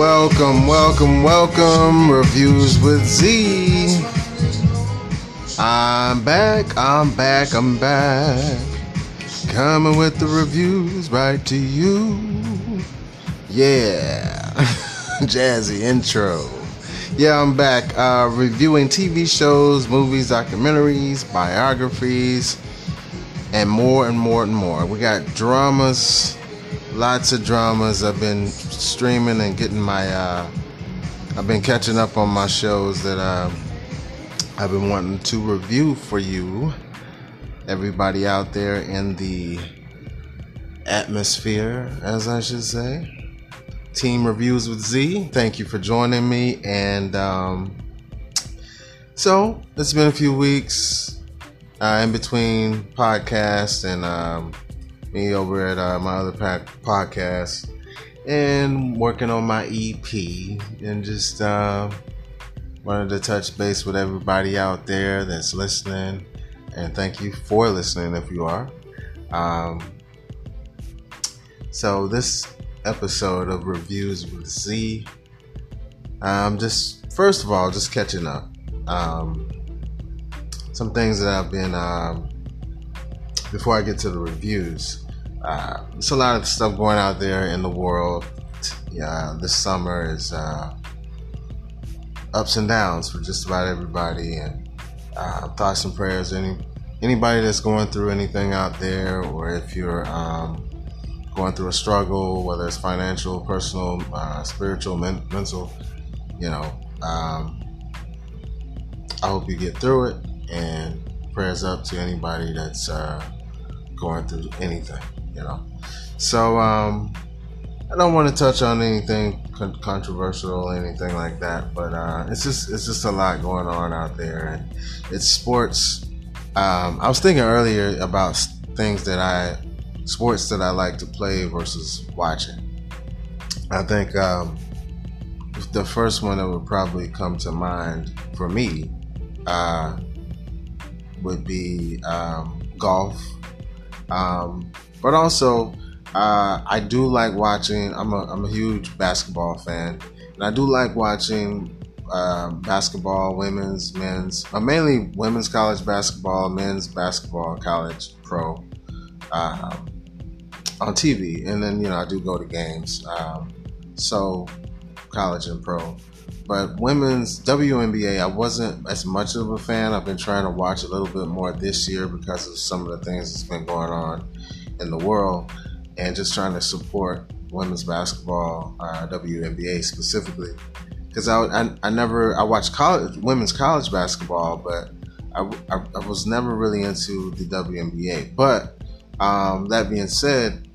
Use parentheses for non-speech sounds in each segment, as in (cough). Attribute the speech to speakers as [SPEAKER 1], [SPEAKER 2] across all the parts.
[SPEAKER 1] Welcome, welcome, welcome. Reviews with Z. I'm back, I'm back, I'm back. Coming with the reviews right to you. Yeah. (laughs) Jazzy intro. Yeah, I'm back uh, reviewing TV shows, movies, documentaries, biographies, and more and more and more. We got dramas, lots of dramas. I've been streaming and getting my, uh, I've been catching up on my shows that uh, I've been wanting to review for you, everybody out there in the atmosphere, as I should say. Team Reviews with Z. Thank you for joining me. And um, so it's been a few weeks uh, in between podcasts and um, me over at uh, my other podcast and working on my EP and just uh, wanted to touch base with everybody out there that's listening. And thank you for listening if you are. Um, so this episode of Reviews with Z. Um, just first of all, just catching up. Um, some things that I've been um, before I get to the reviews. Uh, there's a lot of stuff going out there in the world. Yeah, this summer is uh, ups and downs for just about everybody, and uh, thoughts and prayers. Any anybody that's going through anything out there, or if you're um, going through a struggle, whether it's financial, personal, uh, spiritual, men- mental, you know, um, I hope you get through it. And prayers up to anybody that's uh, going through anything, you know. So um, I don't want to touch on anything con- controversial or anything like that, but uh, it's just it's just a lot going on out there, and it's sports. Um, I was thinking earlier about things that I sports that I like to play versus watching. I think um, the first one that would probably come to mind for me uh, would be um, golf. Um, but also, uh, I do like watching, I'm a, I'm a huge basketball fan, and I do like watching uh, basketball, women's, men's, uh, mainly women's college basketball, men's basketball, college, pro. Um, on TV, and then you know I do go to games. Um, so college and pro, but women's WNBA I wasn't as much of a fan. I've been trying to watch a little bit more this year because of some of the things that's been going on in the world, and just trying to support women's basketball, uh, WNBA specifically. Because I, I, I, never I watched college women's college basketball, but I, I, I was never really into the WNBA. But um, that being said,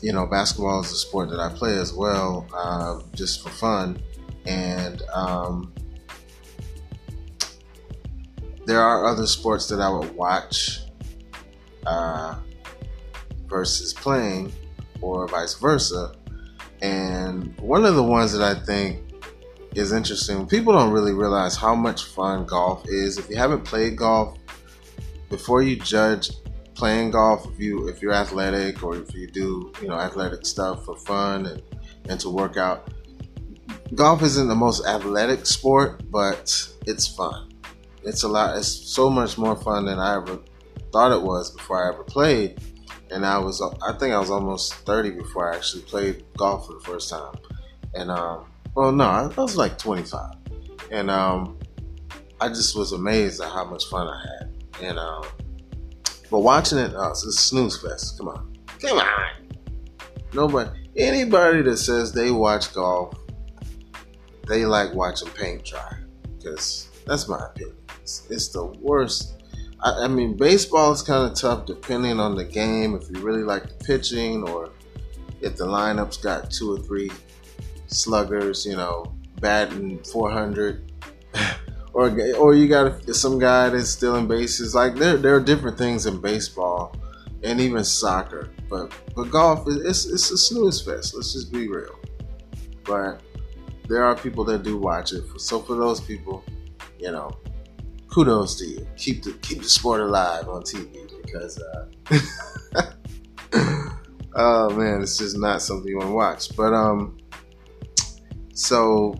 [SPEAKER 1] you know, basketball is a sport that I play as well, uh, just for fun. And um, there are other sports that I would watch uh, versus playing, or vice versa. And one of the ones that I think is interesting, people don't really realize how much fun golf is. If you haven't played golf, before you judge playing golf if you if you're athletic or if you do you know athletic stuff for fun and and to work out golf isn't the most athletic sport but it's fun it's a lot it's so much more fun than i ever thought it was before i ever played and i was i think i was almost 30 before i actually played golf for the first time and um well no i was like 25 and um i just was amazed at how much fun i had and um but watching it, uh, it's a snooze fest. Come on. Come on. Nobody, anybody that says they watch golf, they like watching paint dry. Because that's my opinion. It's, it's the worst. I, I mean, baseball is kind of tough depending on the game. If you really like the pitching or if the lineup's got two or three sluggers, you know, batting 400. (laughs) or or you got some guy that's stealing bases. Like there there are different things in baseball and even soccer, but but golf it's it's a snooze fest. Let's just be real. But there are people that do watch it. So for those people, you know, kudos to you. Keep the keep the sport alive on TV because. Uh, (laughs) oh man, it's just not something you want to watch. But um, so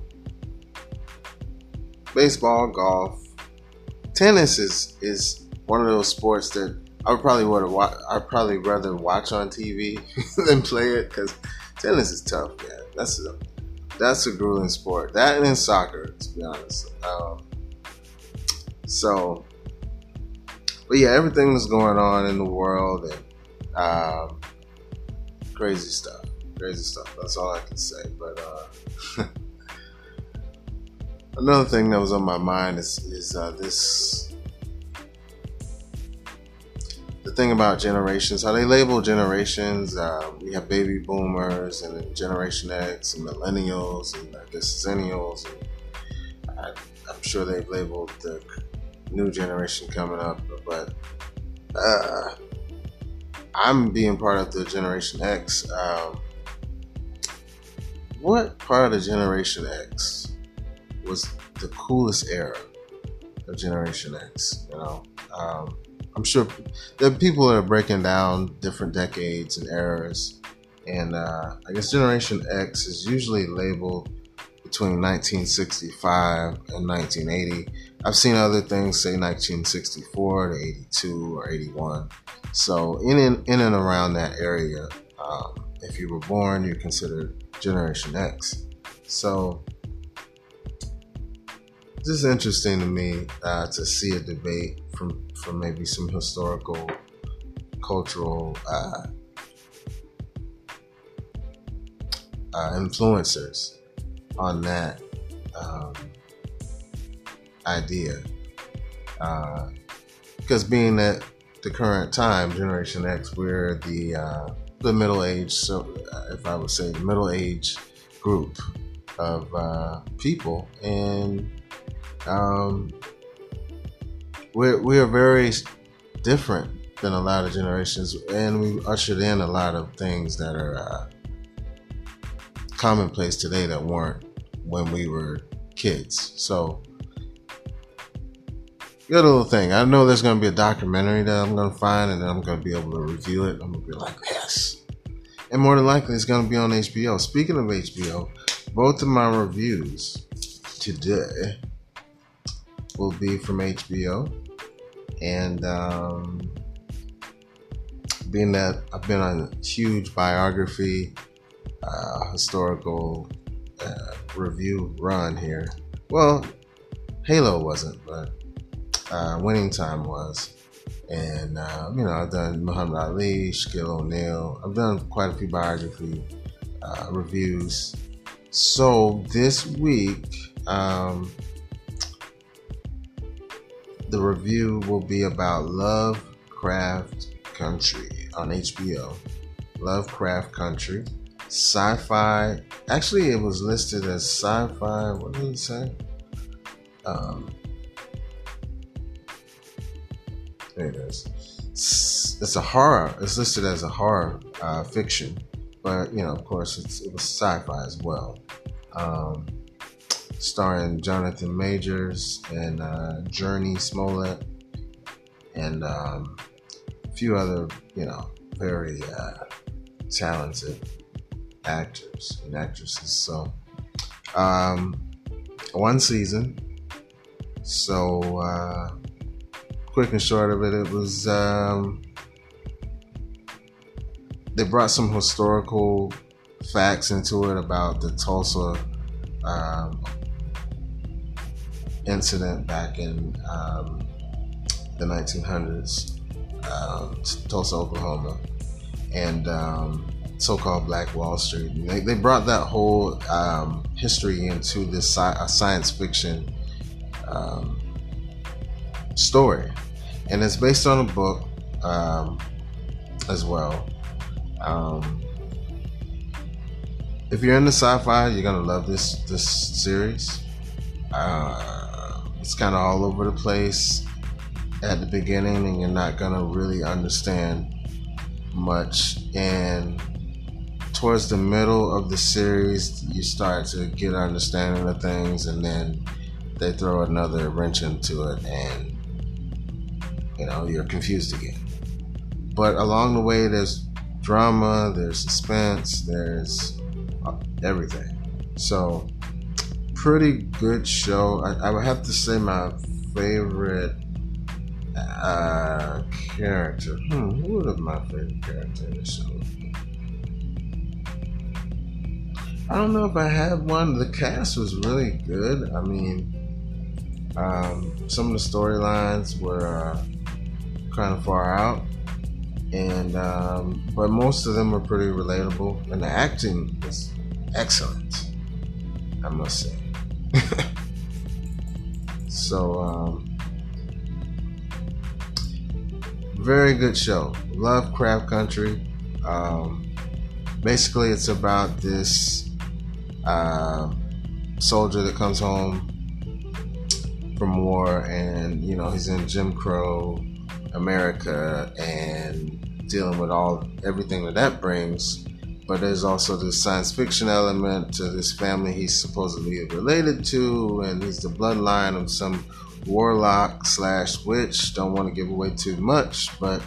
[SPEAKER 1] baseball, golf, tennis is is one of those sports that I would probably would watch. I'd probably rather watch on TV (laughs) than play it because tennis is tough, man. That's a that's a grueling sport. That and soccer, to be honest. Um, so, but yeah, everything that's going on in the world and um, crazy stuff, crazy stuff. That's all I can say. But uh, (laughs) another thing that was on my mind is is uh, this the thing about generations, how they label generations. Uh, we have baby boomers and Generation X and millennials and I guess zennials. I, am sure they've labeled the new generation coming up, but uh, I'm being part of the Generation X. Um, what part of the Generation X was the coolest era of Generation X? You know. Um, I'm sure there are people that are breaking down different decades and eras, and uh, I guess Generation X is usually labeled between 1965 and 1980. I've seen other things say 1964 to 82 or 81. So in and, in and around that area, um, if you were born, you're considered Generation X. So this is interesting to me uh, to see a debate from from maybe some historical, cultural uh, uh, influencers on that um, idea. Because uh, being at the current time, Generation X, we're the uh, the middle age. So, uh, if I would say the middle age group of people, and um, we're, we are very different than a lot of generations, and we ushered in a lot of things that are uh, commonplace today that weren't when we were kids. So, good little thing. I know there's going to be a documentary that I'm going to find, and I'm going to be able to review it. I'm going to be like, yes. And more than likely, it's going to be on HBO. Speaking of HBO, both of my reviews today will be from HBO. And um, being that I've been on huge biography, uh, historical uh, review run here. Well, Halo wasn't, but uh, Winning Time was. And, uh, you know, I've done Muhammad Ali, Shaquille O'Neal. I've done quite a few biography uh, reviews. So this week, um, the review will be about Lovecraft Country on HBO. Lovecraft Country. Sci fi. Actually, it was listed as sci fi. What did it say? Um, there it is. It's a horror. It's listed as a horror uh, fiction, but you know, of course, it was sci-fi as well. Um, starring Jonathan Majors and uh, Jurnee Smollett and um, a few other, you know, very uh, talented actors and actresses. So, um, one season. So, uh, quick and short of it, it was um, they brought some historical facts into it about the Tulsa um, incident back in um, the 1900s, um, Tulsa, Oklahoma, and um, so-called Black Wall Street. They, they brought that whole um, history into this sci- science fiction um, story, and it's based on a book um, as well. if you're into sci-fi, you're gonna love this this series. Uh, it's kind of all over the place at the beginning, and you're not gonna really understand much. And towards the middle of the series, you start to get understanding of things, and then they throw another wrench into it, and you know you're confused again. But along the way, there's drama, there's suspense, there's uh, everything. So pretty good show. I, I would have to say my favorite uh, character. Hmm, who would have my favorite character in the show? I don't know if I had one. The cast was really good. I mean, um, some of the storylines were uh, kind of far out, and um, but most of them were pretty relatable, and the acting was excellent. I must say. (laughs) so, um, very good show. Lovecraft Country. Um, basically, it's about this uh, soldier that comes home from war, and you know he's in Jim Crow America and dealing with all everything that that brings. But there's also this science fiction element to this family he's supposedly related to, and he's the bloodline of some warlock slash witch. Don't want to give away too much, but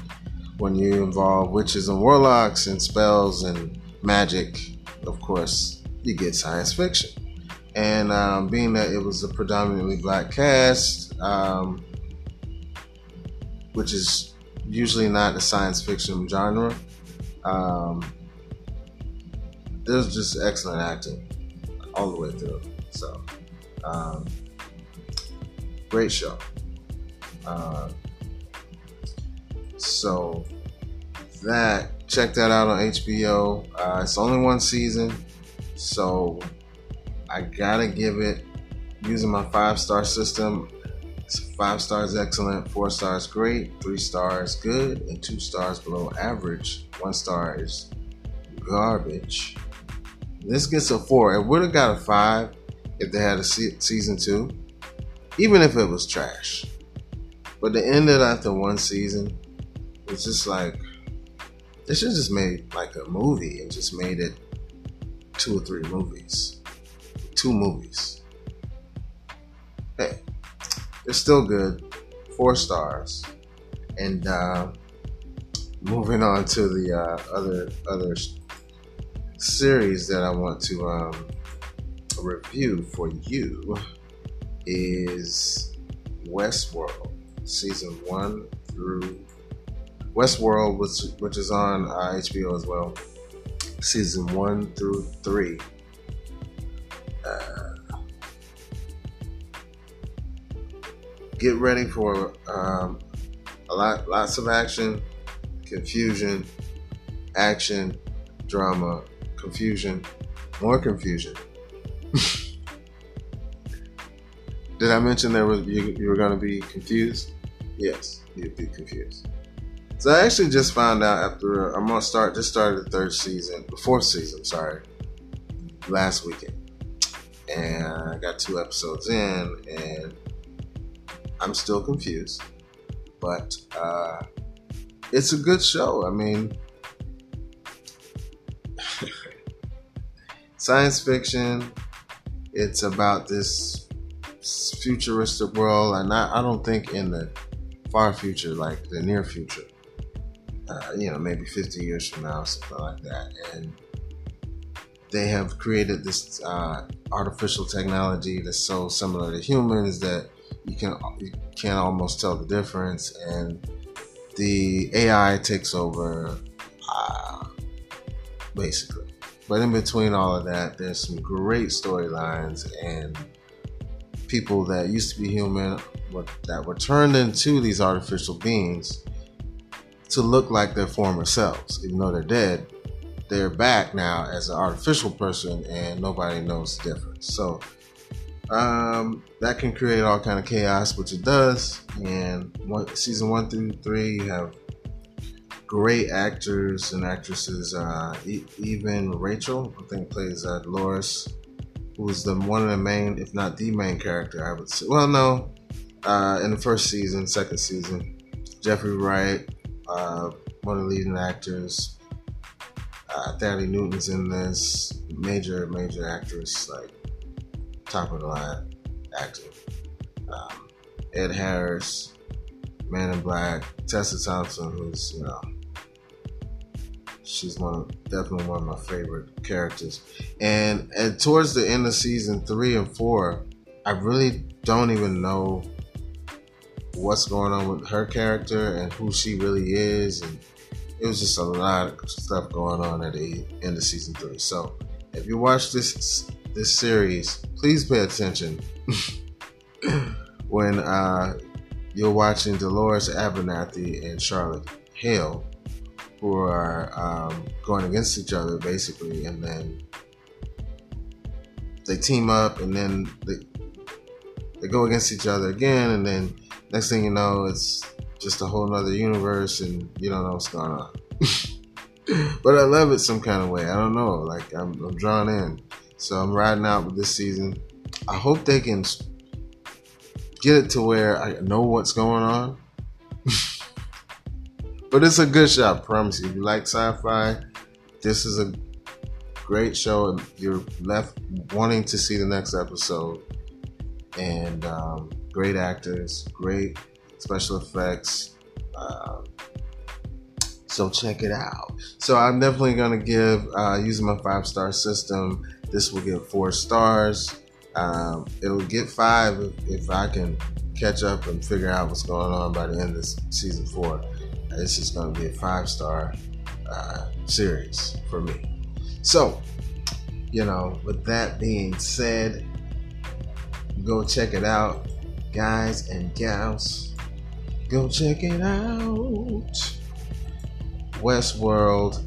[SPEAKER 1] when you involve witches and warlocks and spells and magic, of course, you get science fiction. And um, being that it was a predominantly black cast, um, which is usually not a science fiction genre, um, was just excellent acting all the way through. So, um, great show. Uh, so that check that out on HBO. Uh, it's only one season, so I gotta give it using my five star system. Five stars excellent, four stars great, three stars good, and two stars below average. One star is garbage. This gets a four. It would have got a five if they had a se- season two, even if it was trash. But the end it after one season, it's just like they should just made like a movie and just made it two or three movies, two movies. Hey, it's still good, four stars, and uh, moving on to the uh, other other series that I want to um, review for you is Westworld, season one through Westworld, which, which is on uh, HBO as well, season one through three. Uh, get ready for um, a lot, lots of action, confusion, action, drama, confusion, more confusion. (laughs) Did I mention there was you, you were going to be confused? Yes, you'd be confused. So I actually just found out after I'm gonna start just started the third season, the fourth season, sorry, last weekend, and I got two episodes in, and I'm still confused, but uh, it's a good show. I mean, science fiction. It's about this futuristic world, and I, I don't think in the far future, like the near future. Uh, you know, maybe 50 years from now, something like that. And they have created this uh, artificial technology that's so similar to humans that you can you can't almost tell the difference. And the AI takes over, uh, basically. But in between all of that, there's some great storylines and people that used to be human that were turned into these artificial beings to look like their former selves. Even though they're dead, they're back now as an artificial person and nobody knows the difference. So um, that can create all kind of chaos, which it does. And one, season one through three, you have great actors and actresses. Uh, e- Evan Rachel, I think, plays uh, Dolores, who's the one of the main, if not the main character. I would say. Well, no, uh, in the first season, second season, Jeffrey Wright, uh, one of the leading actors. Uh, Newton's in this. Major, major actress, like top of the line actor. Um, Ed Harris, Man in Black, Tessa Thompson, who's you know she's one of, definitely one of my favorite characters. And, and towards the end of season three and four, I really don't even know what's going on with her character and who she really is. And it was just a lot of stuff going on at the end of season three. So if you watch this this series, please pay attention (laughs) when uh, you're watching Dolores Abernathy and Charlotte Hale, who are um, going against each other basically, and then they team up, and then they they go against each other again, and then next thing you know, it's just a whole nother universe, and you don't know what's going on. (laughs) but I love it some kind of way. I don't know, like I'm, I'm drawn in, so I'm riding out with this season. I hope they can get it to where I know what's going on. (laughs) but it's a good show, I promise you. If you like sci-fi, this is a great show, and you're left wanting to see the next episode. And um, great actors, great special effects. Um, so check it out. So I'm definitely gonna give uh, using my five star system. This will get four stars. Um, it'll get five if, if, I can catch up and figure out what's going on by the end of season four. This is going to be a five star uh, series for me. So, you know, with that being said, go check it out, guys and gals. Go check it out. Westworld,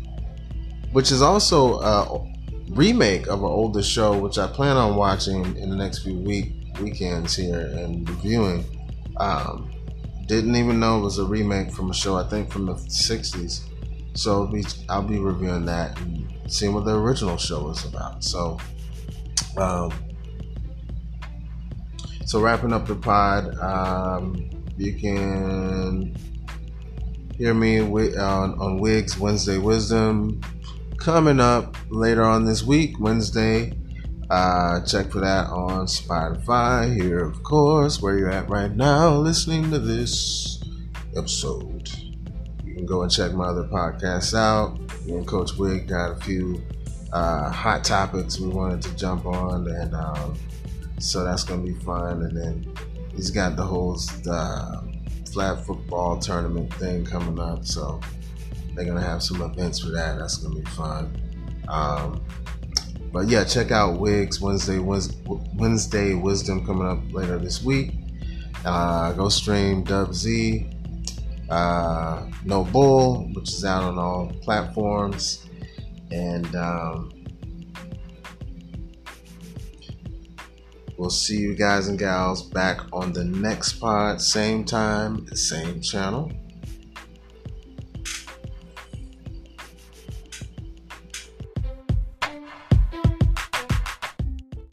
[SPEAKER 1] which is also a remake of an older show, which I plan on watching in the next few week weekends here and reviewing. Um, didn't even know it was a remake from a show I think from the '60s. So I'll be, I'll be reviewing that and seeing what the original show was about. So, um, so wrapping up the pod, um, you can hear me on, on Wigs Wednesday Wisdom coming up later on this week, Wednesday. Uh, check for that on Spotify. Here, of course, where you're at right now, listening to this episode. You can go and check my other podcasts out. Me and Coach Wig got a few uh, hot topics we wanted to jump on, and um, so that's gonna be fun. And then he's got the whole uh, flag football tournament thing coming up, so they're gonna have some events for that. That's gonna be fun. Um, but yeah, check out Wigs Wednesday Wednesday Wisdom coming up later this week. Uh, go stream Dub Z, uh, No Bull, which is out on all platforms, and um, we'll see you guys and gals back on the next pod, same time, same channel.